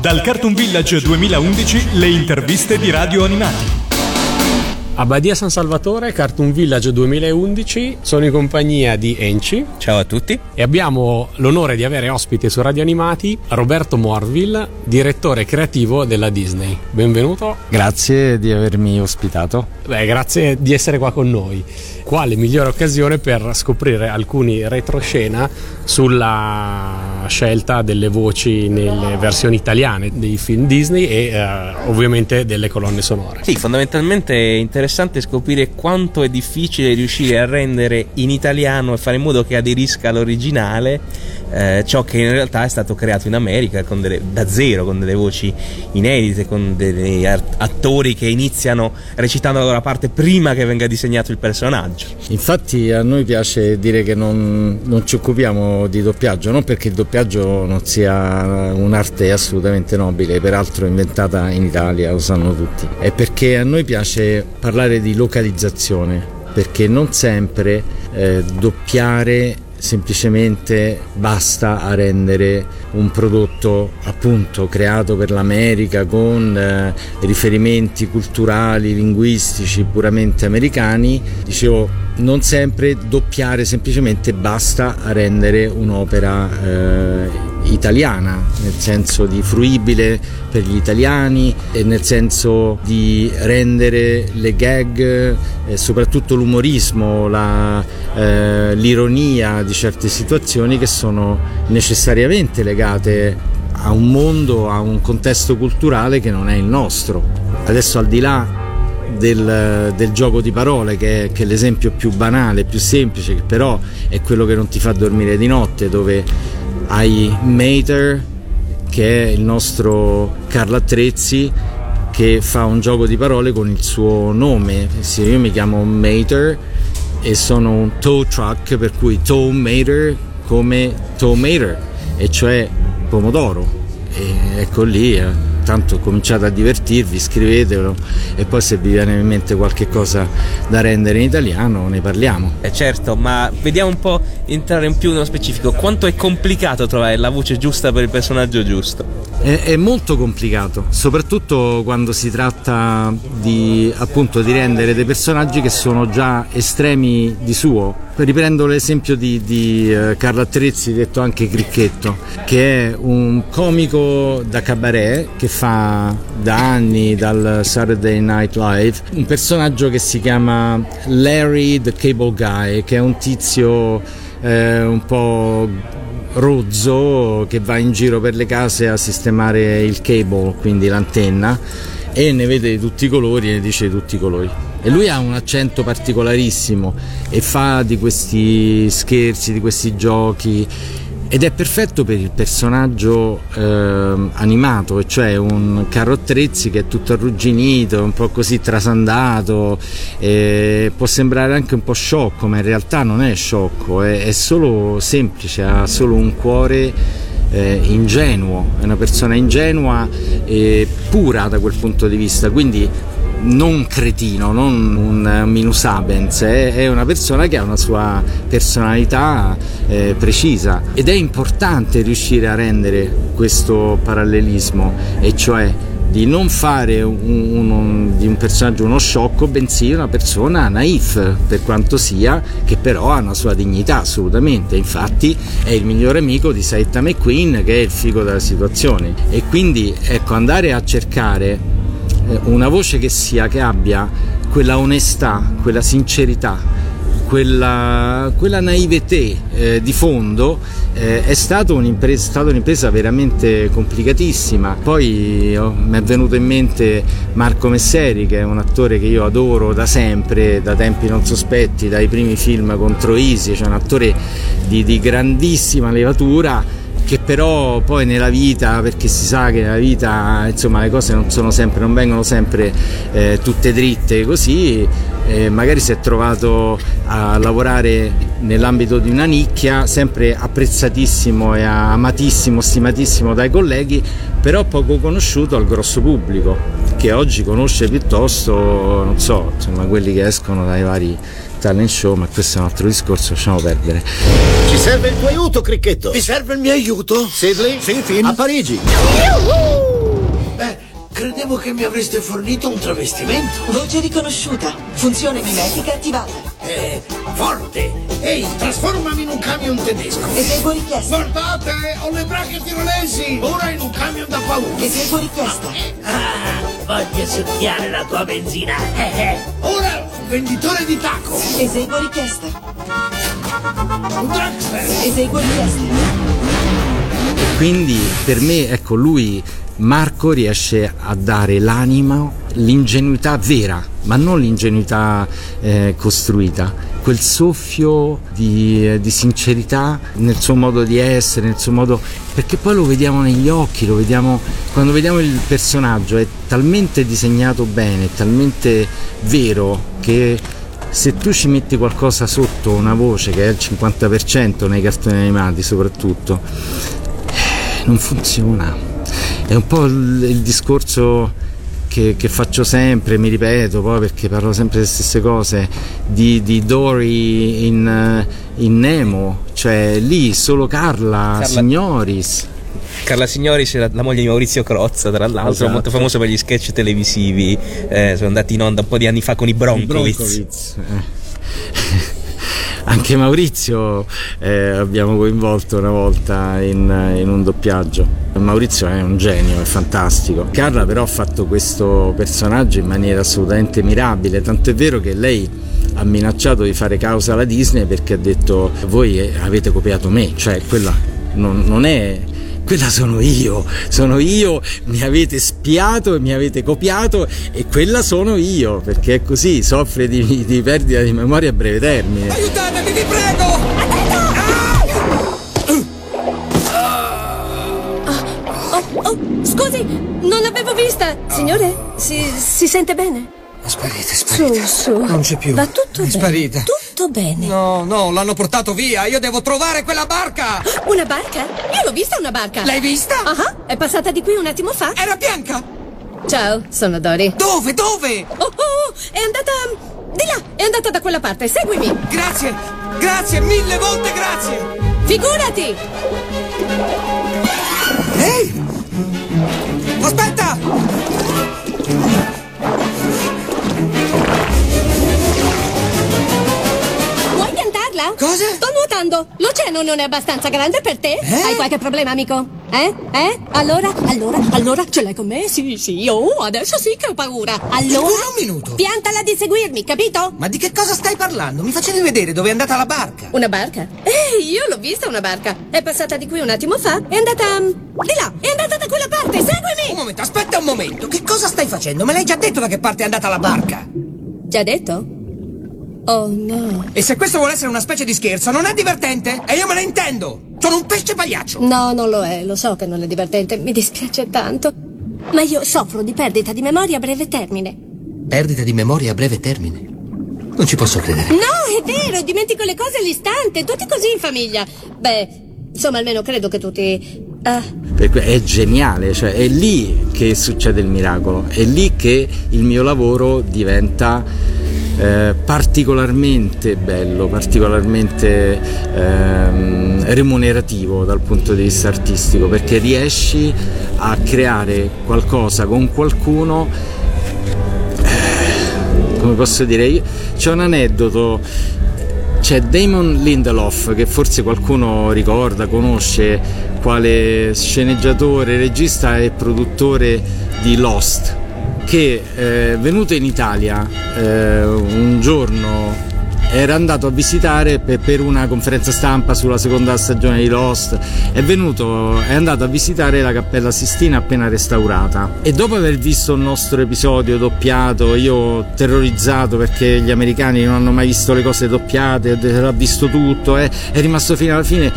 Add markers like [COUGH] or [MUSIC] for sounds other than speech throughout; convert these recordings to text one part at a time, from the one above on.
Dal Cartoon Village 2011 le interviste di Radio Animati. Abbadia San Salvatore, Cartoon Village 2011, sono in compagnia di Enci. Ciao a tutti. E abbiamo l'onore di avere ospite su Radio Animati Roberto Morville, direttore creativo della Disney. Benvenuto. Grazie di avermi ospitato. Beh, grazie di essere qua con noi. Quale migliore occasione per scoprire alcuni retroscena sulla scelta delle voci nelle versioni italiane dei film Disney e eh, ovviamente delle colonne sonore. Sì, fondamentalmente è interessante scoprire quanto è difficile riuscire a rendere in italiano e fare in modo che aderisca all'originale eh, ciò che in realtà è stato creato in America delle, da zero, con delle voci inedite, con degli attori che iniziano recitando la loro parte prima che venga disegnato il personaggio. Infatti a noi piace dire che non, non ci occupiamo di doppiaggio, non perché il doppiaggio non sia un'arte assolutamente nobile, peraltro inventata in Italia, lo sanno tutti, è perché a noi piace parlare di localizzazione, perché non sempre eh, doppiare semplicemente basta a rendere un prodotto appunto creato per l'America con eh, riferimenti culturali, linguistici puramente americani. Dicevo, non sempre doppiare semplicemente basta a rendere un'opera eh, italiana, nel senso di fruibile per gli italiani e nel senso di rendere le gag, eh, soprattutto l'umorismo, la, eh, l'ironia di certe situazioni che sono necessariamente legate a un mondo, a un contesto culturale che non è il nostro. Adesso al di là del, del, gioco di parole che è, che è, l'esempio più banale, più semplice, che però è quello che non ti fa dormire di notte, dove hai Mater che è il nostro Carlo Attrezzi che fa un gioco di parole con il suo nome. Io mi chiamo Mater e sono un tow truck per cui tow mater come tow mater e cioè pomodoro e ecco lì eh tanto cominciate a divertirvi, scrivetelo e poi se vi viene in mente qualche cosa da rendere in italiano ne parliamo. Eh certo, ma vediamo un po' entrare in più nello specifico, quanto è complicato trovare la voce giusta per il personaggio giusto? È, è molto complicato, soprattutto quando si tratta di appunto di rendere dei personaggi che sono già estremi di suo. Riprendo l'esempio di, di uh, Carlo Attrezzi, detto anche Cricchetto, che è un comico da cabaret che fa da anni dal Saturday Night Live un personaggio che si chiama Larry the Cable Guy, che è un tizio eh, un po' rozzo che va in giro per le case a sistemare il cable, quindi l'antenna, e ne vede di tutti i colori e ne dice di tutti i colori. E lui ha un accento particolarissimo e fa di questi scherzi, di questi giochi ed è perfetto per il personaggio eh, animato, cioè un carro attrezzi che è tutto arrugginito, un po' così trasandato, può sembrare anche un po' sciocco, ma in realtà non è sciocco, è, è solo semplice, ha solo un cuore eh, ingenuo, è una persona ingenua e pura da quel punto di vista, quindi non cretino, non un minus abens, è, una persona che ha una sua personalità eh, precisa ed è importante riuscire a rendere questo parallelismo, e cioè di non fare un, un, di un personaggio uno sciocco, bensì una persona naif, per quanto sia, che però ha una sua dignità assolutamente. Infatti è il migliore amico di Saetta McQueen, che è il figo della situazione. E quindi ecco, andare a cercare una voce che sia, che abbia quella onestà, quella sincerità, quella, quella naivete eh, di fondo eh, è stata un'impresa, stata un'impresa, veramente complicatissima. Poi oh, mi è venuto in mente Marco Messeri, che è un attore che io adoro da sempre, da tempi non sospetti, dai primi film contro Isi, cioè un attore di, di grandissima levatura che però poi nella vita, perché si sa che nella vita insomma, le cose non, sempre, non vengono sempre eh, tutte dritte così, eh, magari si è trovato a lavorare nell'ambito di una nicchia, sempre apprezzatissimo e amatissimo, stimatissimo dai colleghi, però poco conosciuto al grosso pubblico, che oggi conosce piuttosto, non so, insomma, quelli che escono dai vari talent show, ma questo è un altro discorso, lasciamo perdere. Ci serve il tuo aiuto, Cricchetto. Mi serve il mio aiuto? Sidley? Sì, Finn. A Parigi. Beh, credevo che mi avreste fornito un travestimento. Voce riconosciuta. Funzione mimetica attivata. Eh, forte. Ehi, trasformami in un camion tedesco. Eseguo richiesta. Guardate, ho le bracche tirolesi. Ora in un camion da paura. Eseguo richiesta. Ah, voglio succhiare la tua benzina. Eh, eh. Ora, venditore di taco. Eseguo richiesta. Un. Eseguo richiesta. Quindi per me, ecco, lui, Marco, riesce a dare l'anima, l'ingenuità vera, ma non l'ingenuità eh, costruita, quel soffio di, di sincerità nel suo modo di essere, nel suo modo. perché poi lo vediamo negli occhi, lo vediamo. quando vediamo il personaggio è talmente disegnato bene, talmente vero che se tu ci metti qualcosa sotto una voce che è il 50% nei cartoni animati soprattutto eh, non funziona è un po' il, il discorso che, che faccio sempre, mi ripeto poi perché parlo sempre delle stesse cose di, di Dory in, in Nemo cioè lì solo Carla, Carla- Signoris Carla Signoris era la moglie di Maurizio Crozza, tra l'altro, Esatto. molto famosa per gli sketch televisivi. eh, sono andati in onda un po' di anni fa con i Broncos. Broncovitz, eh. Anche Maurizio eh, abbiamo coinvolto una volta in, in un doppiaggio. Maurizio è un genio, è fantastico. Carla però ha fatto questo personaggio in maniera assolutamente mirabile, tanto è vero che lei ha minacciato di fare causa alla Disney perché ha detto voi avete copiato me, cioè quella non, non è quella sono io, sono io, mi avete spiato e mi avete copiato e quella sono io, perché è così, soffre di, di perdita di memoria a breve termine. Aiutatemi, vi prego. Oh, oh, scusi, non l'avevo vista. Signore, si, si sente bene? Sparite, Su, sparite. su. Non c'è più. Va tutto È bene. sparita. Tutto bene. No, no, l'hanno portato via. Io devo trovare quella barca. Una barca? Io l'ho vista una barca. L'hai vista? Ah, è passata di qui un attimo fa. Era bianca. Ciao, sono Dori. Dove? Dove? Oh, oh, è andata. Di là, è andata da quella parte. Seguimi. Grazie. Grazie, mille volte grazie. Figurati. Ehi! Aspetta! Piantarla? Cosa? Sto nuotando. L'oceano non è abbastanza grande per te? Eh? Hai qualche problema, amico? Eh? Eh? Allora? Allora? Allora? Ce l'hai con me? Sì, sì. Oh, adesso sì che ho paura. Allora? Scusa un minuto. Piantala di seguirmi, capito? Ma di che cosa stai parlando? Mi facevi vedere dove è andata la barca. Una barca? Ehi, io l'ho vista una barca. È passata di qui un attimo fa. È andata. mm, Di là, è andata da quella parte. Un Seguimi! momento, aspetta un momento. Che cosa stai facendo? Me l'hai già detto da che parte è andata la barca. Già detto? Oh no. E se questo vuole essere una specie di scherzo, non è divertente? E io me ne intendo. Sono un pesce pagliaccio. No, non lo è. Lo so che non è divertente. Mi dispiace tanto. Ma io soffro di perdita di memoria a breve termine. Perdita di memoria a breve termine. Non ci posso credere. No, è vero, dimentico le cose all'istante. Tutti così in famiglia. Beh, insomma, almeno credo che tutti. Cui È geniale, cioè è lì che succede il miracolo, è lì che il mio lavoro diventa eh, particolarmente bello, particolarmente ehm, remunerativo dal punto di vista artistico, perché riesci a creare qualcosa con qualcuno eh, come posso dire, io, c'è un aneddoto, c'è Damon Lindelof che forse qualcuno ricorda, conosce, quale sceneggiatore, regista e produttore di Lost, che eh, venuto in Italia eh, un giorno era andato a visitare per, una conferenza stampa sulla seconda stagione di Lost è venuto è andato a visitare la Cappella Sistina appena restaurata. E dopo aver visto il nostro episodio doppiato io terrorizzato perché gli americani non hanno mai visto le cose doppiate l'ha visto tutto eh, è rimasto fino alla fine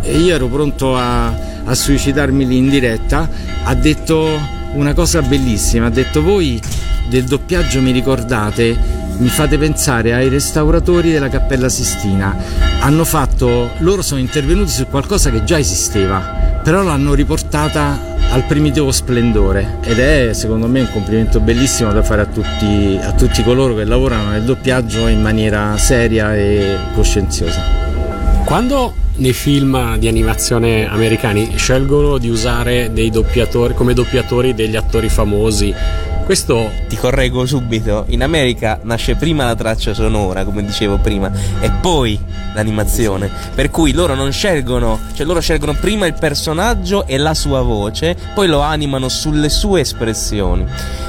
e io ero pronto a, a suicidarmi lì in diretta ha detto una cosa bellissima ha detto voi del doppiaggio mi ricordate mi fate pensare ai restauratori della Cappella Sistina. Hanno fatto, loro sono intervenuti su qualcosa che già esisteva, però l'hanno riportata al primitivo splendore ed è secondo me un complimento bellissimo da fare a tutti, a tutti coloro che lavorano nel doppiaggio in maniera seria e coscienziosa. Quando nei film di animazione americani scelgono di usare dei doppiatori come doppiatori degli attori famosi, questo ti correggo subito. In America nasce prima la traccia sonora, come dicevo prima, e poi l'animazione. Per cui loro non scelgono, cioè loro scelgono prima il personaggio e la sua voce, poi lo animano sulle sue espressioni.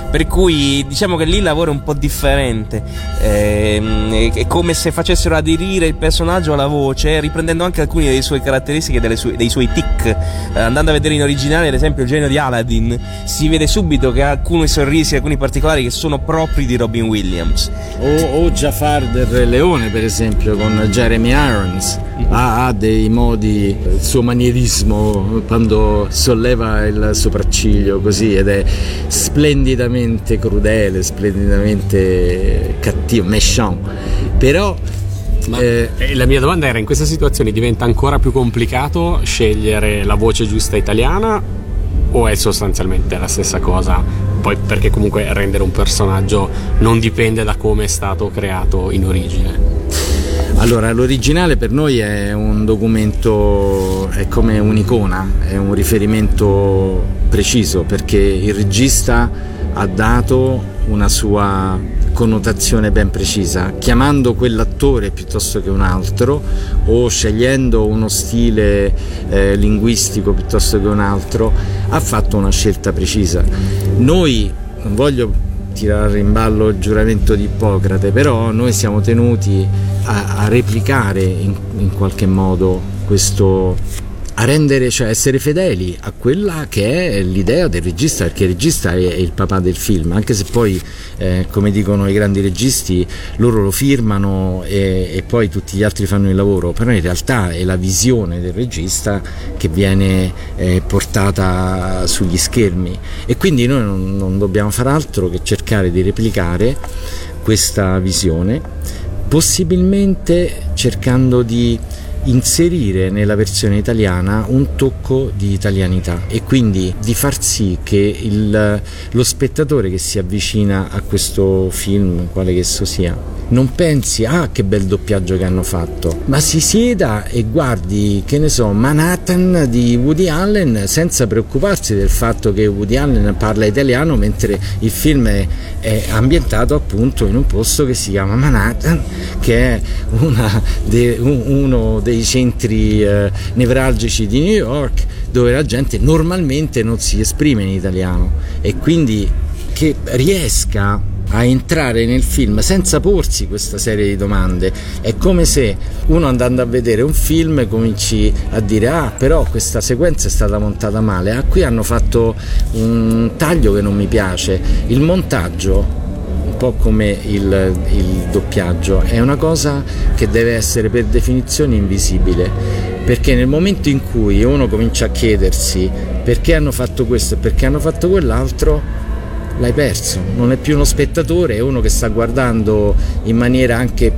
Per cui diciamo che lì il lavoro è un po' differente. Ehm, è come se facessero aderire il personaggio alla voce, riprendendo anche alcune delle sue caratteristiche, sue, dei suoi tic. Eh, andando a vedere in originale, ad esempio, il genio di Aladdin, si vede subito che ha alcuni sorrisi, alcuni particolari che sono propri di Robin Williams. O, o Jafar del Re Leone, per esempio, con Jeremy Irons. Ha, ha dei modi, il suo manierismo quando solleva il sopracciglio così ed è splendidamente crudele, splendidamente cattivo, méchant. Però ma eh, la mia domanda era: in questa situazione diventa ancora più complicato scegliere la voce giusta italiana o è sostanzialmente la stessa cosa? Poi perché comunque rendere un personaggio non dipende da come è stato creato in origine. Allora, l'originale per noi è un documento, è come un'icona, è un riferimento preciso perché il regista ha dato una sua connotazione ben precisa, chiamando quell'attore piuttosto che un altro o scegliendo uno stile eh, linguistico piuttosto che un altro, ha fatto una scelta precisa. Noi, non voglio tirare in ballo il giuramento di Ippocrate, però noi siamo tenuti a, a replicare in, in qualche modo questo a rendere, cioè essere fedeli a quella che è l'idea del regista, perché il regista è, il papà del film, anche se poi, eh, come dicono i grandi registi, loro lo firmano e, e, poi tutti gli altri fanno il lavoro, però in realtà è la visione del regista che viene eh, portata sugli schermi. E quindi noi non, non dobbiamo fare altro che cercare di replicare questa visione, possibilmente cercando di inserire nella versione italiana un tocco di italianità e quindi di far sì che il, lo spettatore che si avvicina a questo film, quale che esso sia, non pensi ah che bel doppiaggio che hanno fatto, ma si sieda e guardi, che ne so, Manhattan di Woody Allen senza preoccuparsi del fatto che Woody Allen parla italiano mentre il film è, è ambientato appunto in un posto che si chiama Manhattan, che è de, un, uno dei centri eh, nevralgici di New York dove la gente normalmente non si esprime in italiano. E quindi che riesca a entrare nel film senza porsi questa serie di domande. È come se uno andando a vedere un film cominci a dire ah però questa sequenza è stata montata male, ah qui hanno fatto un taglio che non mi piace, il montaggio un po' come il, il doppiaggio è una cosa che deve essere per definizione invisibile perché nel momento in cui uno comincia a chiedersi perché hanno fatto questo e perché hanno fatto quell'altro l'hai perso, non è più uno spettatore, è uno che sta guardando in maniera anche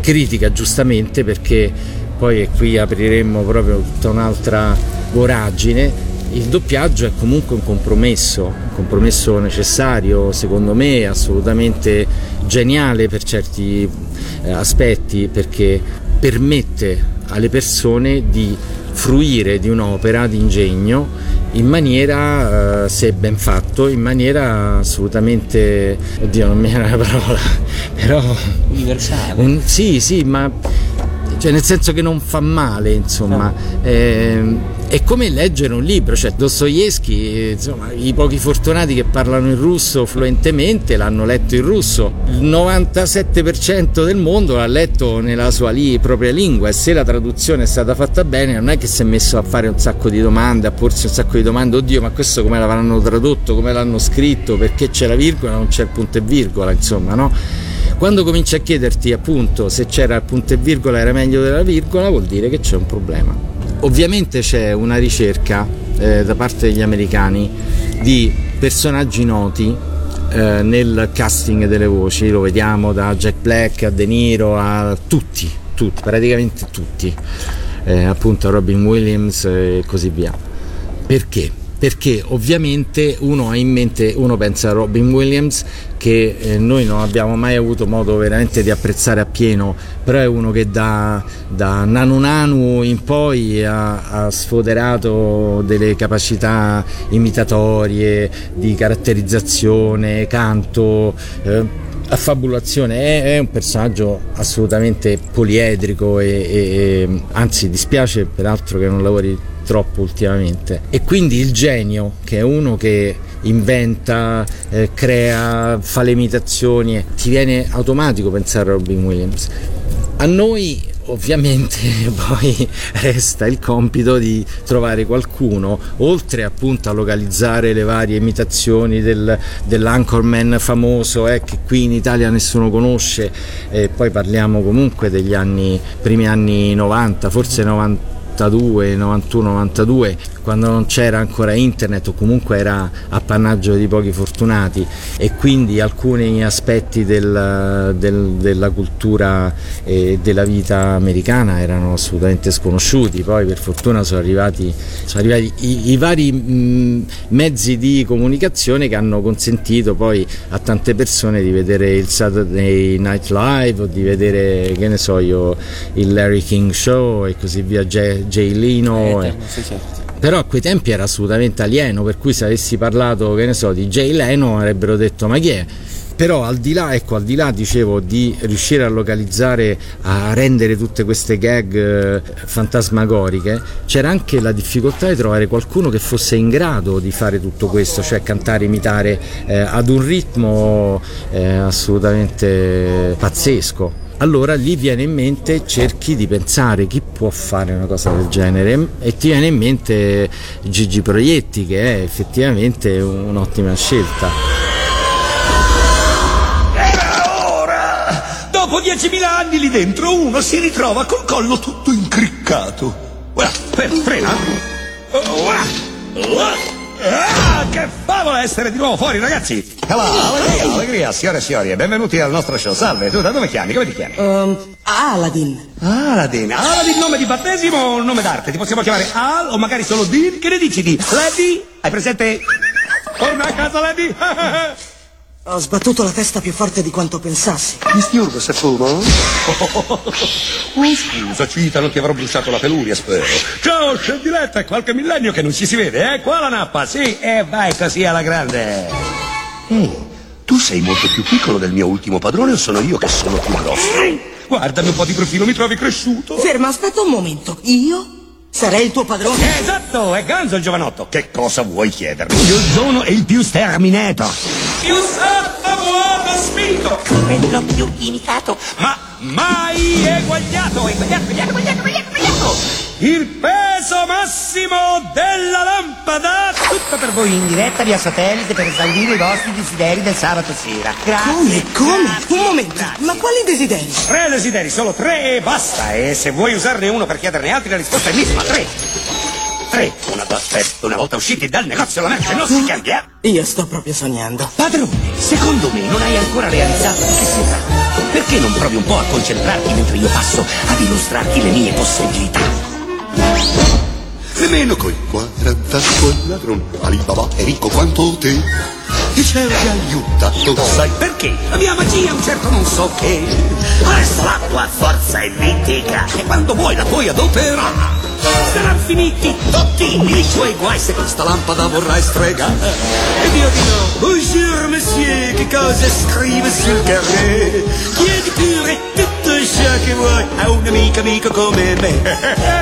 critica giustamente perché poi qui apriremmo proprio tutta un'altra voragine. Il doppiaggio è comunque un compromesso, un compromesso necessario, secondo me assolutamente geniale per certi eh, aspetti perché permette alle persone di fruire di un'opera di ingegno in maniera, eh, se ben fatto, in maniera assolutamente, oddio non mi viene la parola, [LAUGHS] però... Universale. Un, sì, sì, ma cioè nel senso che non fa male, insomma. Eh, è come leggere un libro, cioè Dostoevsky, insomma, i pochi fortunati che parlano il russo fluentemente l'hanno letto in russo, il 97% del mondo l'ha letto nella sua li, propria lingua e se la traduzione è stata fatta bene non è che si è messo a fare un sacco di domande, a porsi un sacco di domande, oddio ma questo come l'avranno tradotto, come l'hanno scritto, perché c'è la virgola, non c'è il punto e virgola, insomma, no? Quando cominci a chiederti appunto se c'era il punto e virgola era meglio della virgola, vuol dire che c'è un problema. Ovviamente c'è una ricerca eh, da parte degli americani di personaggi noti eh, nel casting delle voci, lo vediamo da Jack Black a De Niro a tutti, tutti praticamente tutti, eh, appunto a Robin Williams e così via. Perché? Perché ovviamente uno ha in mente, uno pensa a Robin Williams che eh, noi non abbiamo mai avuto modo veramente di apprezzare appieno, però è uno che da, da Nanu Nanu in poi ha, ha sfoderato delle capacità imitatorie, di caratterizzazione, canto. Eh, affabulazione è, è, un personaggio assolutamente poliedrico e, e, e, anzi dispiace peraltro che non lavori troppo ultimamente. E quindi il genio che è uno che inventa, eh, crea, fa le imitazioni ti viene automatico pensare a Robin Williams. A noi ovviamente [LAUGHS] poi resta il compito di trovare qualcuno, oltre appunto a localizzare le varie imitazioni del, dell'Anchorman famoso eh, che qui in Italia nessuno conosce, e poi parliamo comunque degli anni, primi anni 90, forse 90 92, 91, 92, quando non c'era ancora internet o comunque era appannaggio di pochi fortunati. E quindi alcuni aspetti del, del, della cultura e della vita americana erano assolutamente sconosciuti, poi per fortuna sono arrivati, sono arrivati i, i, vari mh, mezzi di comunicazione che hanno consentito poi a tante persone di vedere il Saturday Night Live o di vedere, che ne so io, il Larry King Show e così via, Lino. Eh, sì, certo. Però a quei tempi era assolutamente alieno, per cui se avessi parlato, che ne so, di Jay Leno avrebbero detto ma chi è? però al di là, ecco, al di là dicevo di riuscire a localizzare, a rendere tutte queste gag eh, fantasmagoriche, c'era anche la difficoltà di trovare qualcuno che fosse in grado di fare tutto questo, cioè cantare, imitare eh, ad un ritmo eh, assolutamente pazzesco allora lì viene in mente, cerchi di pensare chi può fare una cosa del genere e ti viene in mente Gigi Proietti che è effettivamente un'ottima scelta. Era ora! Dopo 10.000 anni lì dentro uno si ritrova col collo tutto incriccato. Guarda, frena. Guarda. Ah, che favola essere di nuovo fuori, ragazzi! Hello, allegria, allegria, signore e signori, e benvenuti al nostro show. Salve, tu da dove chiami? Come ti chiami? Um, Aladdin. Aladdin. Aladdin, nome di battesimo o nome d'arte? Ti possiamo chiamare Al o magari solo Din? Che ne dici di Lady? Hai presente? Torna a casa, Lady! [LAUGHS] Ho sbattuto la testa più forte di quanto pensassi. Disturbo se fumo? Oh, scusa, Cita, non ti avrò bruciato la peluria, spero. Ciao, scendiletta, è qualche millennio che non ci si vede, eh? Qua la nappa, sì, e vai così alla grande. Ehi, tu sei molto più piccolo del mio ultimo padrone o sono io che sono più grosso? Guardami un po' di profilo, mi trovi cresciuto? Ferma, aspetta un momento. Io? Sarei il tuo padrone? Esatto, è Ganzo il giovanotto. Che cosa vuoi chiedermi? Io sono il più sterminator. Più santo, buono spirito. Quello più imitato. Ma mai eguagliato. Eguagliato, eguagliato, eguagliato, eguagliato. Il peso massimo della lampada. Tutto per voi in diretta via satellite per esaudire i vostri desideri del sabato sera. Grazie. Come? Come? Un momento. Grazie. Ma quali desideri? Tre desideri, solo tre e basta. E se vuoi usarne uno per chiederne altri, la risposta è misma. Tre. Tre. Una, aspetta, una volta usciti dal negozio la merce non si cambia. Io sto proprio sognando. Padrone, secondo me non hai ancora realizzato di che si tratta. Perché non provi un po' a concentrarti mentre io passo ad illustrarti le mie possibilità? Nemmeno coi 40 col ladrone Alibaba è ricco quanto te. Il cielo ti aiuta, tu sai Perché? La mia magia è un certo non so che. Adesso la tua forza è mitica E quando vuoi la puoi adoperare. Saranno finiti tutti i tuoi guai se questa lampada vorrai stregare. Ed io dirò Bonjour monsieur, che cosa scrive sul carré Chiedi pure tutto ciò che vuoi a un amico amico come me [LAUGHS]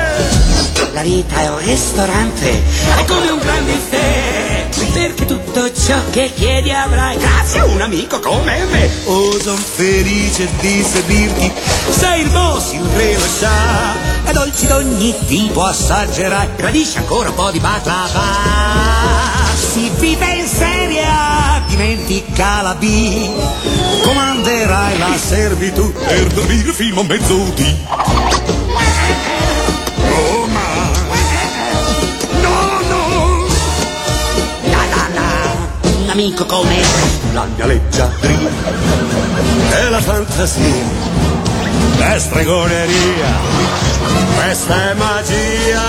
la vita è un ristorante, è come un gran buffet, perché tutto ciò che chiedi avrai grazie a un amico come me. Oh, son felice di servirti, sei il boss, il re lo sa, e dolci d'ogni tipo assaggerai, gradisci ancora un po' di baklava. Si vive in seria, dimentica la B, comanderai la servitù per dormire fino a mezzodì. Amico come La mia leggiadria è la fantasia, è stregoneria, questa è magia.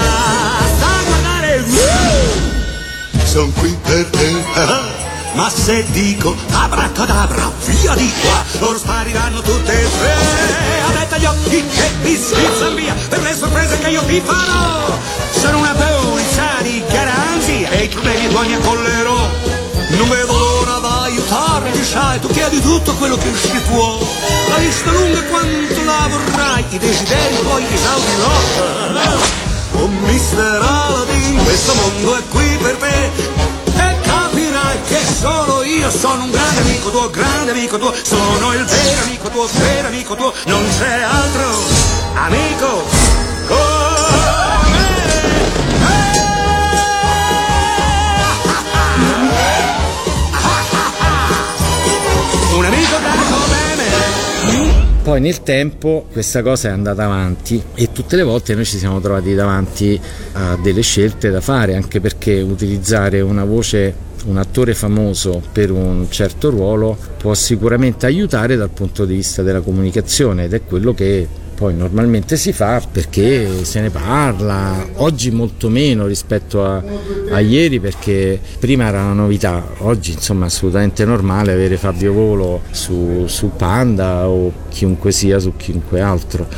Sta a guardare, uh! son qui per te. [LAUGHS] Ma se dico abracadabra, via di qua, loro spariranno tutte e tre. Avete gli occhi che vi schizzano via per le sorprese che io vi farò. Sono una polizia di garanzia e i problemi tuoi mi accollerò. Non vedo l'ora da aiutarti, sai, tu chiedi tutto quello che si può. La lista lunga quanto la vorrai, i desideri poi esaudirò. Oh mister Aladdin, questo mondo è qui per te e capirai che solo io sono un grande amico tuo, grande amico tuo, sono il vero amico tuo, vero amico tuo, non c'è altro amico Un amico grande come me. Poi nel tempo questa cosa è andata avanti e tutte le volte noi ci siamo trovati davanti a delle scelte da fare, anche perché utilizzare una voce, un attore famoso per un certo ruolo può sicuramente aiutare dal punto di vista della comunicazione ed è quello che poi normalmente si fa perché se ne parla, oggi molto meno rispetto a, a ieri perché prima era una novità, oggi insomma è assolutamente normale avere Fabio Volo su, su Panda o chiunque sia su chiunque altro.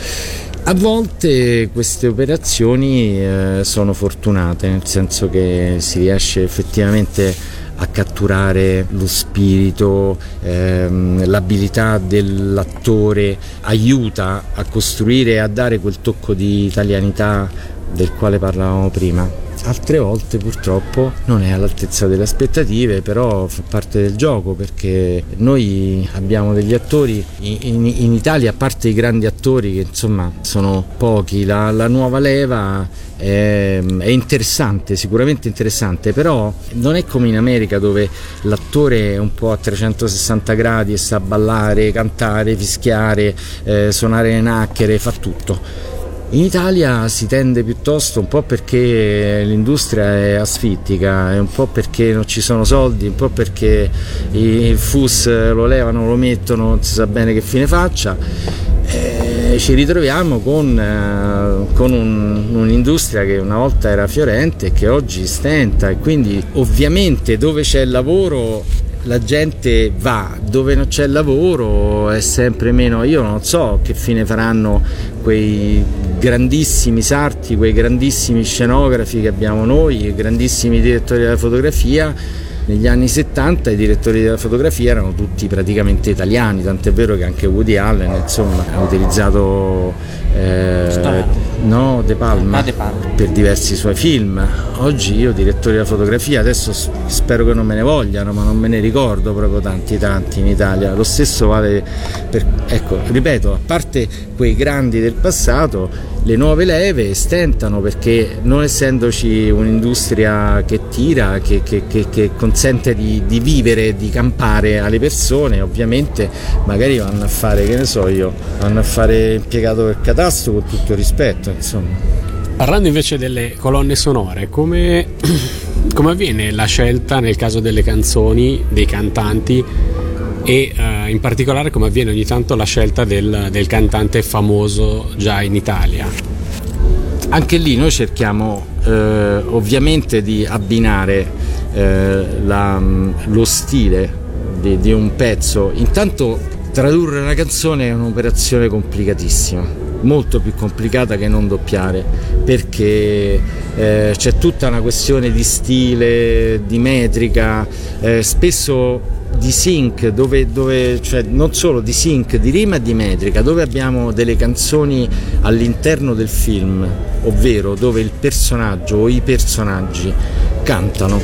A volte queste operazioni eh, sono fortunate, nel senso che si riesce effettivamente a catturare lo spirito, ehm, l'abilità dell'attore aiuta a costruire e a dare quel tocco di italianità del quale parlavamo prima. Altre volte purtroppo non è all'altezza delle aspettative, però fa parte del gioco perché noi abbiamo degli attori in, in, Italia, a parte i grandi attori che insomma sono pochi, la, la nuova leva è, è, interessante, sicuramente interessante, però non è come in America dove l'attore è un po' a 360 gradi e sa ballare, cantare, fischiare, eh, suonare le nacchere, fa tutto. In Italia si tende piuttosto un po' perché l'industria è asfittica, un po' perché non ci sono soldi, un po' perché il FUS lo levano, lo mettono, non si sa bene che fine faccia. E ci ritroviamo con, eh, con un, un'industria che una volta era fiorente e che oggi stenta. E quindi ovviamente dove c'è lavoro la gente va, dove non c'è lavoro è sempre meno, io non so che fine faranno quei grandissimi sarti, quei grandissimi scenografi che abbiamo noi, i grandissimi direttori della fotografia. Negli anni 70 i direttori della fotografia erano tutti praticamente italiani, tant'è vero che anche Woody Allen insomma, ha utilizzato eh, no, De Palma, Ah, De Palma. per diversi suoi film. Oggi io direttori della fotografia, adesso spero che non me ne vogliano, ma non me ne ricordo proprio tanti tanti in Italia. Lo stesso vale per ecco, ripeto, a parte quei grandi del passato, le nuove leve stentano perché non essendoci un'industria che tira, che, che- che- che consente di, di vivere, di campare alle persone, ovviamente magari vanno a fare, che ne so io, vanno a fare impiegato del catasto con tutto rispetto, insomma. Parlando invece delle colonne sonore, come, [CLEARS THROAT] come avviene la scelta nel caso delle canzoni, dei cantanti e eh, in particolare come avviene ogni tanto la scelta del, del cantante famoso già in Italia? Anche lì noi cerchiamo eh, ovviamente di abbinare eh, la- lo stile di, di un pezzo. Intanto tradurre una canzone è un'operazione complicatissima, molto più complicata che non doppiare, perché eh, c'è tutta una questione di stile, di metrica, eh, spesso di sync, dove, dove- cioè non solo di sync, di rima e di metrica, dove abbiamo delle canzoni all'interno del film, ovvero dove il personaggio o i personaggi cantano,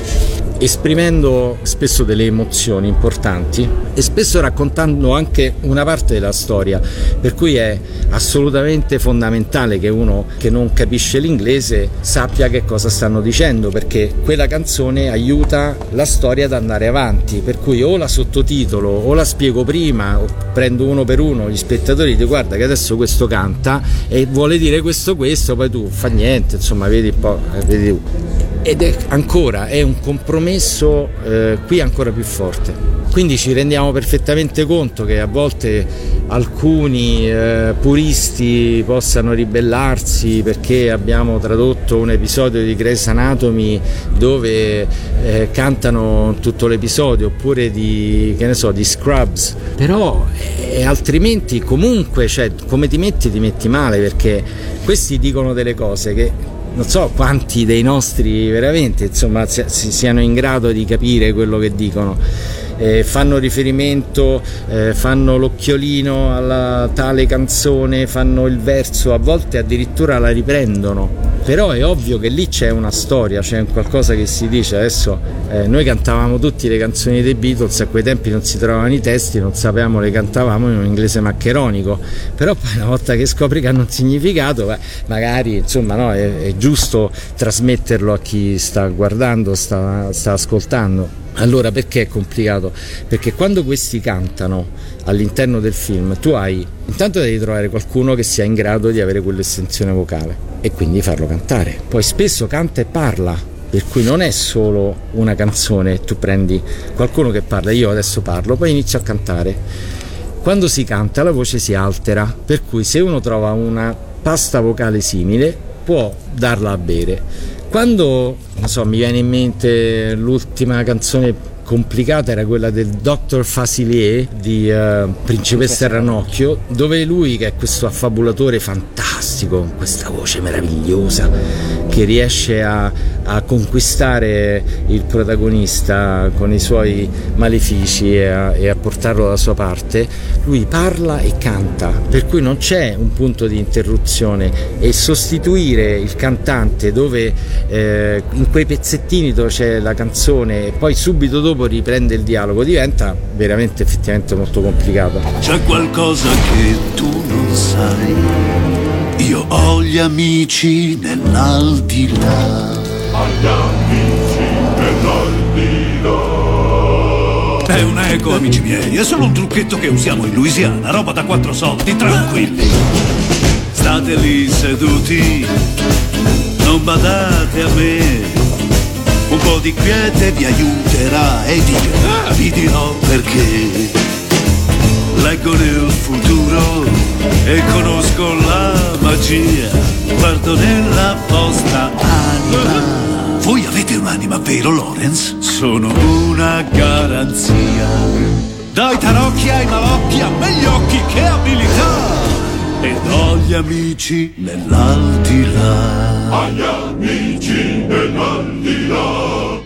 esprimendo spesso delle emozioni importanti e spesso raccontando anche una parte della storia, per cui è assolutamente fondamentale che uno che non capisce l'inglese sappia che cosa stanno dicendo, perché quella canzone aiuta la storia ad andare avanti, per cui o la sottotitolo o la spiego prima o prendo uno per uno gli spettatori ti guarda che adesso questo canta e vuole dire questo questo, poi tu fa niente, insomma, vedi un po', eh, vedi ed è ancora è un compromesso eh, qui ancora più forte. Quindi ci rendiamo perfettamente conto che a volte alcuni eh, puristi possano ribellarsi perché abbiamo tradotto un episodio di Grey's Anatomy dove eh, cantano tutto l'episodio oppure di, so, di Scrubs, però eh, altrimenti comunque cioè, come ti metti ti metti male perché questi dicono delle cose che non so quanti dei nostri veramente insomma siano in grado di capire quello che dicono eh, fanno riferimento, eh, fanno l'occhiolino alla tale canzone, fanno il verso, a volte addirittura la riprendono. Però è ovvio che lì c'è una storia, c'è qualcosa che si dice. Adesso eh, noi cantavamo tutte le canzoni dei Beatles, a quei tempi non si trovavano i testi, non sapevamo le cantavamo in un inglese maccheronico. Però poi una volta che scopri che hanno un significato, beh, magari insomma no, è, è, giusto trasmetterlo a chi sta guardando, sta, sta ascoltando. Allora perché è complicato? Perché quando questi cantano all'interno del film tu hai intanto devi trovare qualcuno che sia in grado di avere quell'estensione vocale e quindi farlo cantare. Poi spesso canta e parla, per cui non è solo una canzone, tu prendi qualcuno che parla, io adesso parlo, poi inizio a cantare. Quando si canta la voce si altera, per cui se uno trova una pasta vocale simile può darla a bere quando, non so, mi viene in mente l'ultima canzone complicata era quella del Dr. Facilier di uh, Principessa Ranocchio, dove lui, che è questo affabulatore fantastico, con questa voce meravigliosa, che riesce a, a, conquistare il protagonista con i suoi malefici e a, e a, portarlo dalla sua parte, lui parla e canta, per cui non c'è un punto di interruzione e sostituire il cantante dove eh, in quei pezzettini dove c'è la canzone e poi subito dopo riprende il dialogo diventa veramente effettivamente molto complicato. C'è qualcosa che tu non sai io ho gli amici nell'aldilà. Agli amici nell'aldilà. È un eco, amici miei, è solo un trucchetto che usiamo in Louisiana, roba da quattro soldi, tranquilli. State lì seduti, non badate a me. Un po' di quiete vi aiuterà ed io vi dirò perché. Leggo nel futuro e conosco la magia, guardo nella vostra anima. Voi avete un'anima, vero Lorenz? Sono una garanzia. Dai tarocchi ai malocchi, a me gli occhi, che abilità! Ed ho gli amici nell'aldilà. Agli amici nell'aldilà.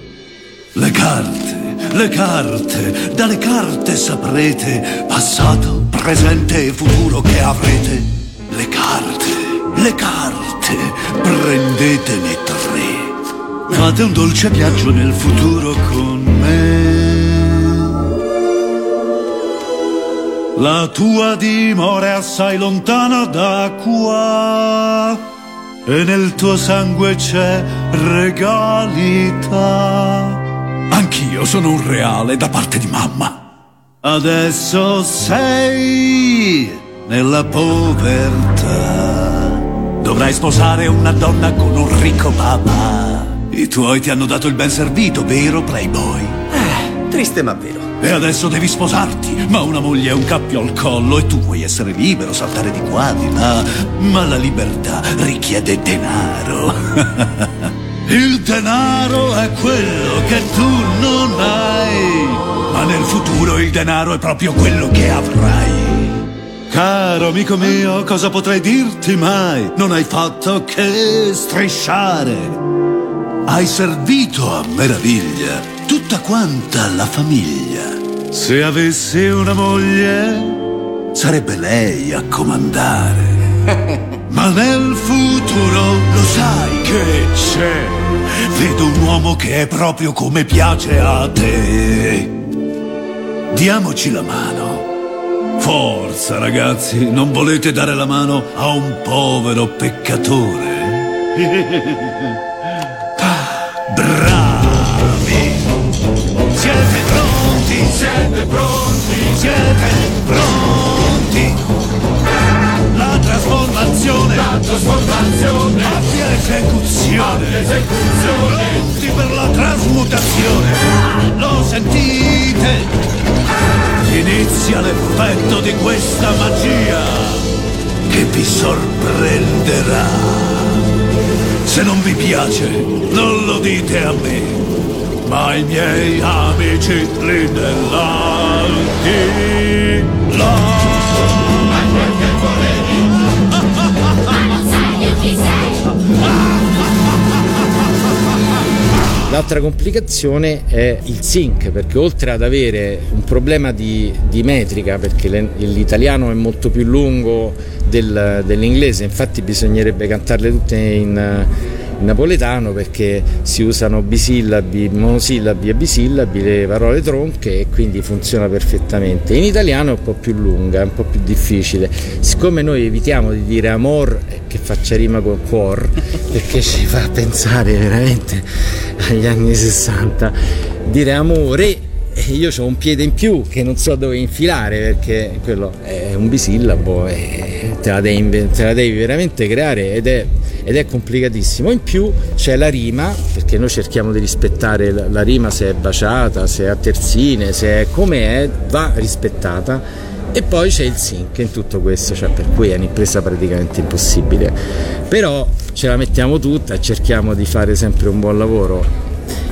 Le carte le carte, dalle carte saprete passato, presente e futuro che avrete. Le carte, le carte, prendetene tre. Fate un dolce viaggio nel futuro con me. La tua dimora è assai lontana da qua e nel tuo sangue c'è regalità. Anch'io sono un reale da parte di mamma. Adesso sei nella povertà. Dovrai sposare una donna con un ricco papà. I tuoi ti hanno dato il ben servito, vero Playboy? Eh, triste ma vero. E adesso devi sposarti, ma una moglie è un cappio al collo e tu vuoi essere libero, saltare di qua, di là. Ma la libertà richiede denaro. [LAUGHS] Il denaro è quello che tu non hai, ma nel futuro il denaro è proprio quello che avrai. Caro amico mio, cosa potrei dirti mai? Non hai fatto che strisciare. Hai servito a meraviglia tutta quanta la famiglia. Se avessi una moglie, sarebbe lei a comandare. [LAUGHS] Ma nel futuro lo sai che c'è. Vedo un uomo che è proprio come piace a te. Diamoci la mano. Forza ragazzi, non volete dare la mano a un povero peccatore? [LAUGHS] La trasformazione. Abbia esecuzione. Abbia esecuzione. Lotti per la trasmutazione. Lo sentite? Inizia l'effetto di questa magia che vi sorprenderà. Se non vi piace, non lo dite a me, ma ai miei amici lì nell'antilope. L'altra complicazione è il sync, perché oltre ad avere un problema di, di metrica, perché l'italiano è molto più lungo del, dell'inglese, infatti bisognerebbe cantarle tutte in napoletano perché si usano bisillabi, monosillabi e bisillabi, le parole tronche e quindi funziona perfettamente. In italiano è un po' più lunga, è un po' più difficile. Siccome noi evitiamo di dire amor che faccia rima con cuor, [LAUGHS] perché ci fa pensare veramente agli anni 60, dire amore io ho un piede in più che non so dove infilare perché quello è un bisillabo e te la devi, te la devi veramente creare ed è ed è complicatissimo. In più c'è la rima, perché noi cerchiamo di rispettare la, rima se è baciata, se è a terzine, se è come è, va rispettata. E poi c'è il sync in tutto questo, cioè per cui è un'impresa praticamente impossibile. Però ce la mettiamo tutta e cerchiamo di fare sempre un buon lavoro.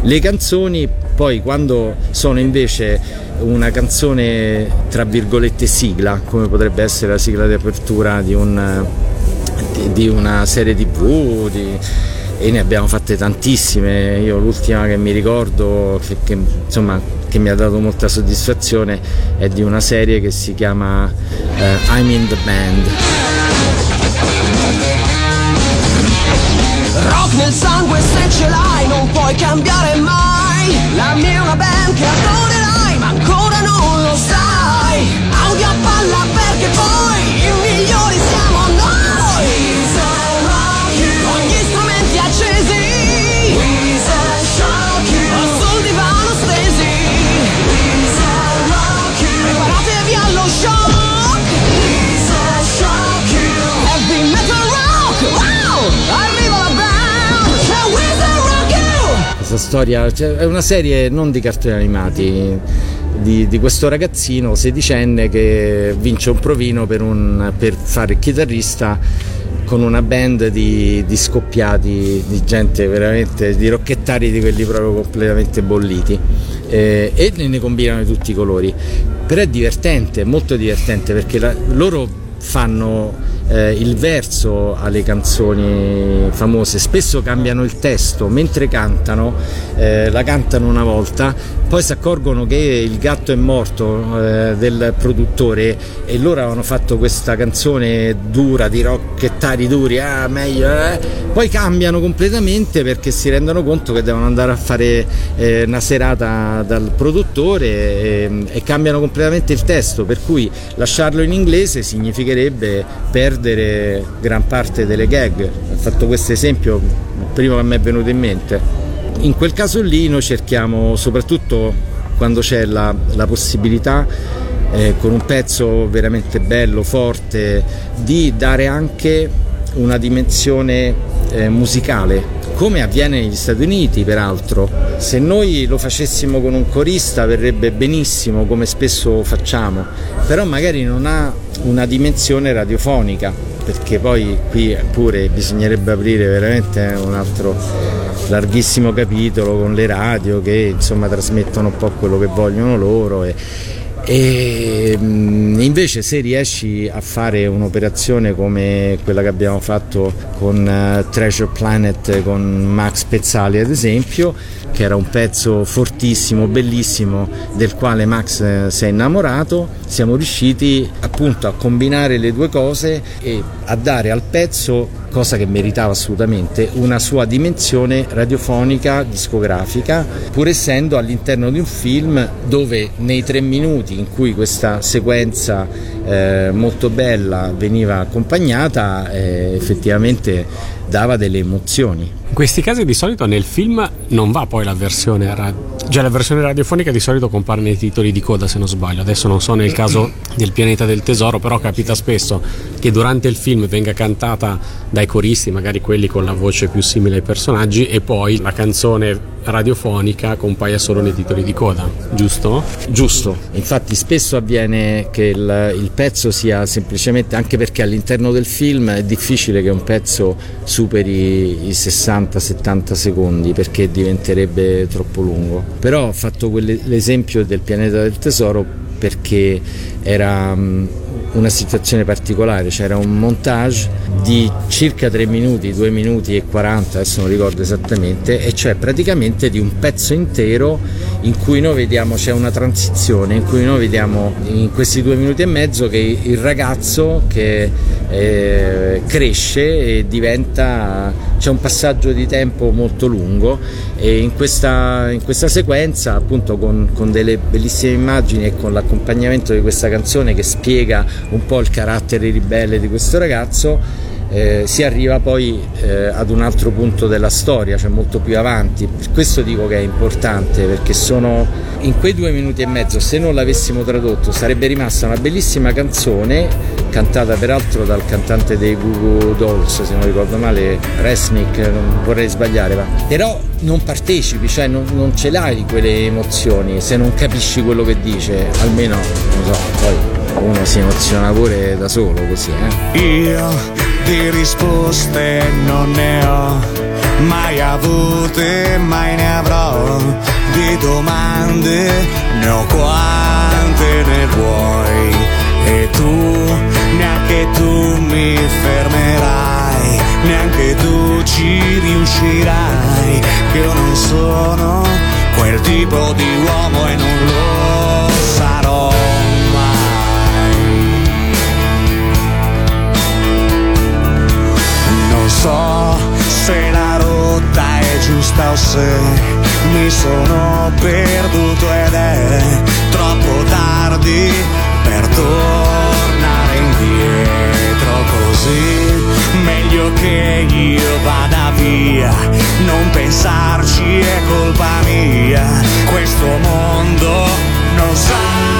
Le canzoni poi quando sono invece una canzone tra virgolette sigla, come potrebbe essere la sigla di apertura di un di, una serie tv di, e ne abbiamo fatte tantissime. Io l'ultima che mi ricordo che, che, insomma, che mi ha dato molta soddisfazione è di una serie che si chiama uh, I'm in the Band. Rock nel sangue se ce l'hai non puoi cambiare mai. La mia è una band che adorerai ma ancora non lo sai. Audi a palla perché poi questa storia cioè, è una serie non di cartoni animati di, di, questo ragazzino sedicenne che vince un provino per, un, per fare il chitarrista con una band di, di, scoppiati, di gente veramente, di rocchettari di quelli proprio completamente bolliti eh, e ne combinano tutti i colori. Però è divertente, molto divertente perché la, loro fanno eh, il verso alle canzoni famose, spesso cambiano il testo, mentre cantano, eh, la cantano una volta, poi si accorgono che il gatto è morto eh, del produttore e loro avevano fatto questa canzone dura di rocchettari duri, ah meglio, eh? poi cambiano completamente perché si rendono conto che devono andare a fare eh, una serata dal produttore e, e cambiano completamente il testo, per cui lasciarlo in inglese significherebbe perdere gran parte delle gag. Ho fatto questo esempio, il primo che mi è venuto in mente. In quel caso lì noi cerchiamo, soprattutto quando c'è la, la possibilità, eh, con un pezzo veramente bello, forte, di dare anche una dimensione eh, musicale, come avviene negli Stati Uniti peraltro. Se noi lo facessimo con un corista verrebbe benissimo, come spesso facciamo, però magari non ha una dimensione radiofonica, perché poi qui pure bisognerebbe aprire veramente un altro larghissimo capitolo con le radio che insomma trasmettono un po' quello che vogliono loro e, e invece se riesci a fare un'operazione come quella che abbiamo fatto con uh, Treasure Planet con Max Pezzali ad esempio che era un pezzo fortissimo, bellissimo del quale Max uh, si è innamorato siamo riusciti appunto a combinare le due cose e a dare al pezzo cosa che meritava assolutamente, una sua dimensione radiofonica, discografica, pur essendo all'interno di un film dove nei tre minuti in cui questa sequenza eh, molto bella veniva accompagnata, eh, effettivamente dava delle emozioni. In questi casi di solito nel film non va poi la versione radio. Già la versione radiofonica di solito compare nei titoli di coda se non sbaglio. Adesso non so nel caso del pianeta del tesoro, però capita spesso che durante il film venga cantata dai coristi, magari quelli con la voce più simile ai personaggi, e poi la canzone radiofonica compaia solo nei titoli di coda, giusto? Giusto, infatti spesso avviene che il, il pezzo sia semplicemente, anche perché all'interno del film è difficile che un pezzo superi i 60-70 secondi perché diventerebbe troppo lungo. Però ho fatto l'esempio del pianeta del tesoro perché era mm, una situazione particolare, c'era un montage di circa 3 minuti, 2 minuti e 40, adesso non ricordo esattamente, e cioè praticamente di un pezzo intero in cui noi vediamo c'è una transizione, in cui noi vediamo in questi due minuti e mezzo che il ragazzo che eh, cresce e diventa, c'è un passaggio di tempo molto lungo e in questa, in questa sequenza appunto con, con delle bellissime immagini e con l'accompagnamento di questa canzone che spiega un po' il carattere ribelle di questo ragazzo eh, si arriva poi eh, ad un altro punto della storia, cioè molto più avanti. Per questo dico che è importante, perché sono in quei due minuti e mezzo, se non l'avessimo tradotto, sarebbe rimasta una bellissima canzone, cantata peraltro dal cantante dei Google Dolls, se non ricordo male, Resnick, non vorrei sbagliare, ma però non partecipi, cioè non, non ce l'hai quelle emozioni, se non capisci quello che dice, almeno, non so, poi uno si emoziona pure da solo così, eh? Io di risposte non ne ho mai avute, mai ne avrò. Di domande, ne ho quante ne vuoi. E tu, neanche tu mi fermerai, neanche tu ci riuscirai, che io non sono quel tipo di uomo e non lo so se la rotta è giusta o se mi sono perduto ed è troppo tardi per tornare indietro così. Meglio che io vada via non pensarci è colpa mia. Questo mondo non sa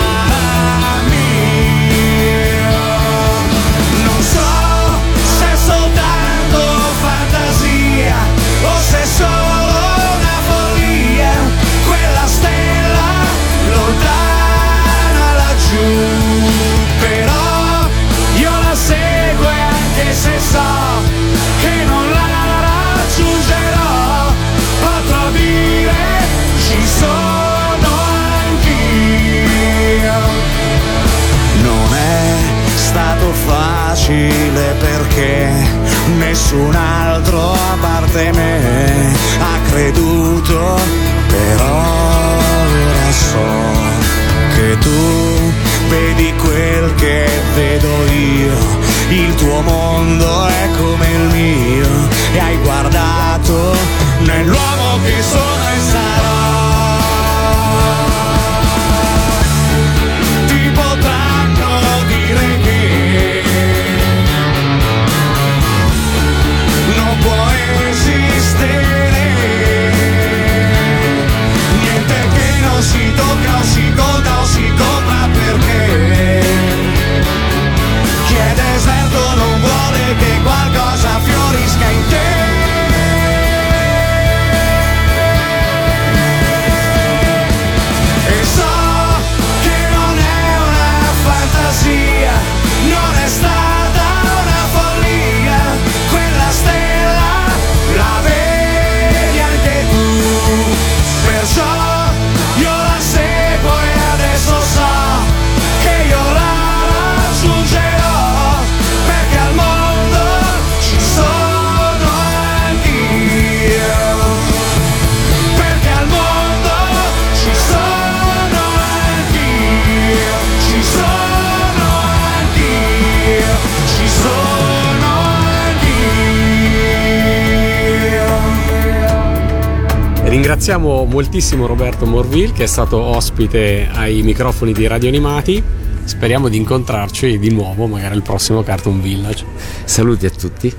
Ringraziamo moltissimo Roberto Morville che è stato ospite ai microfoni di Radio Animati. Speriamo di incontrarci di nuovo, magari al prossimo Cartoon Village. Saluti a tutti.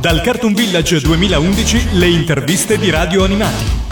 Dal Cartoon Village 2011 le interviste di Radio Animati.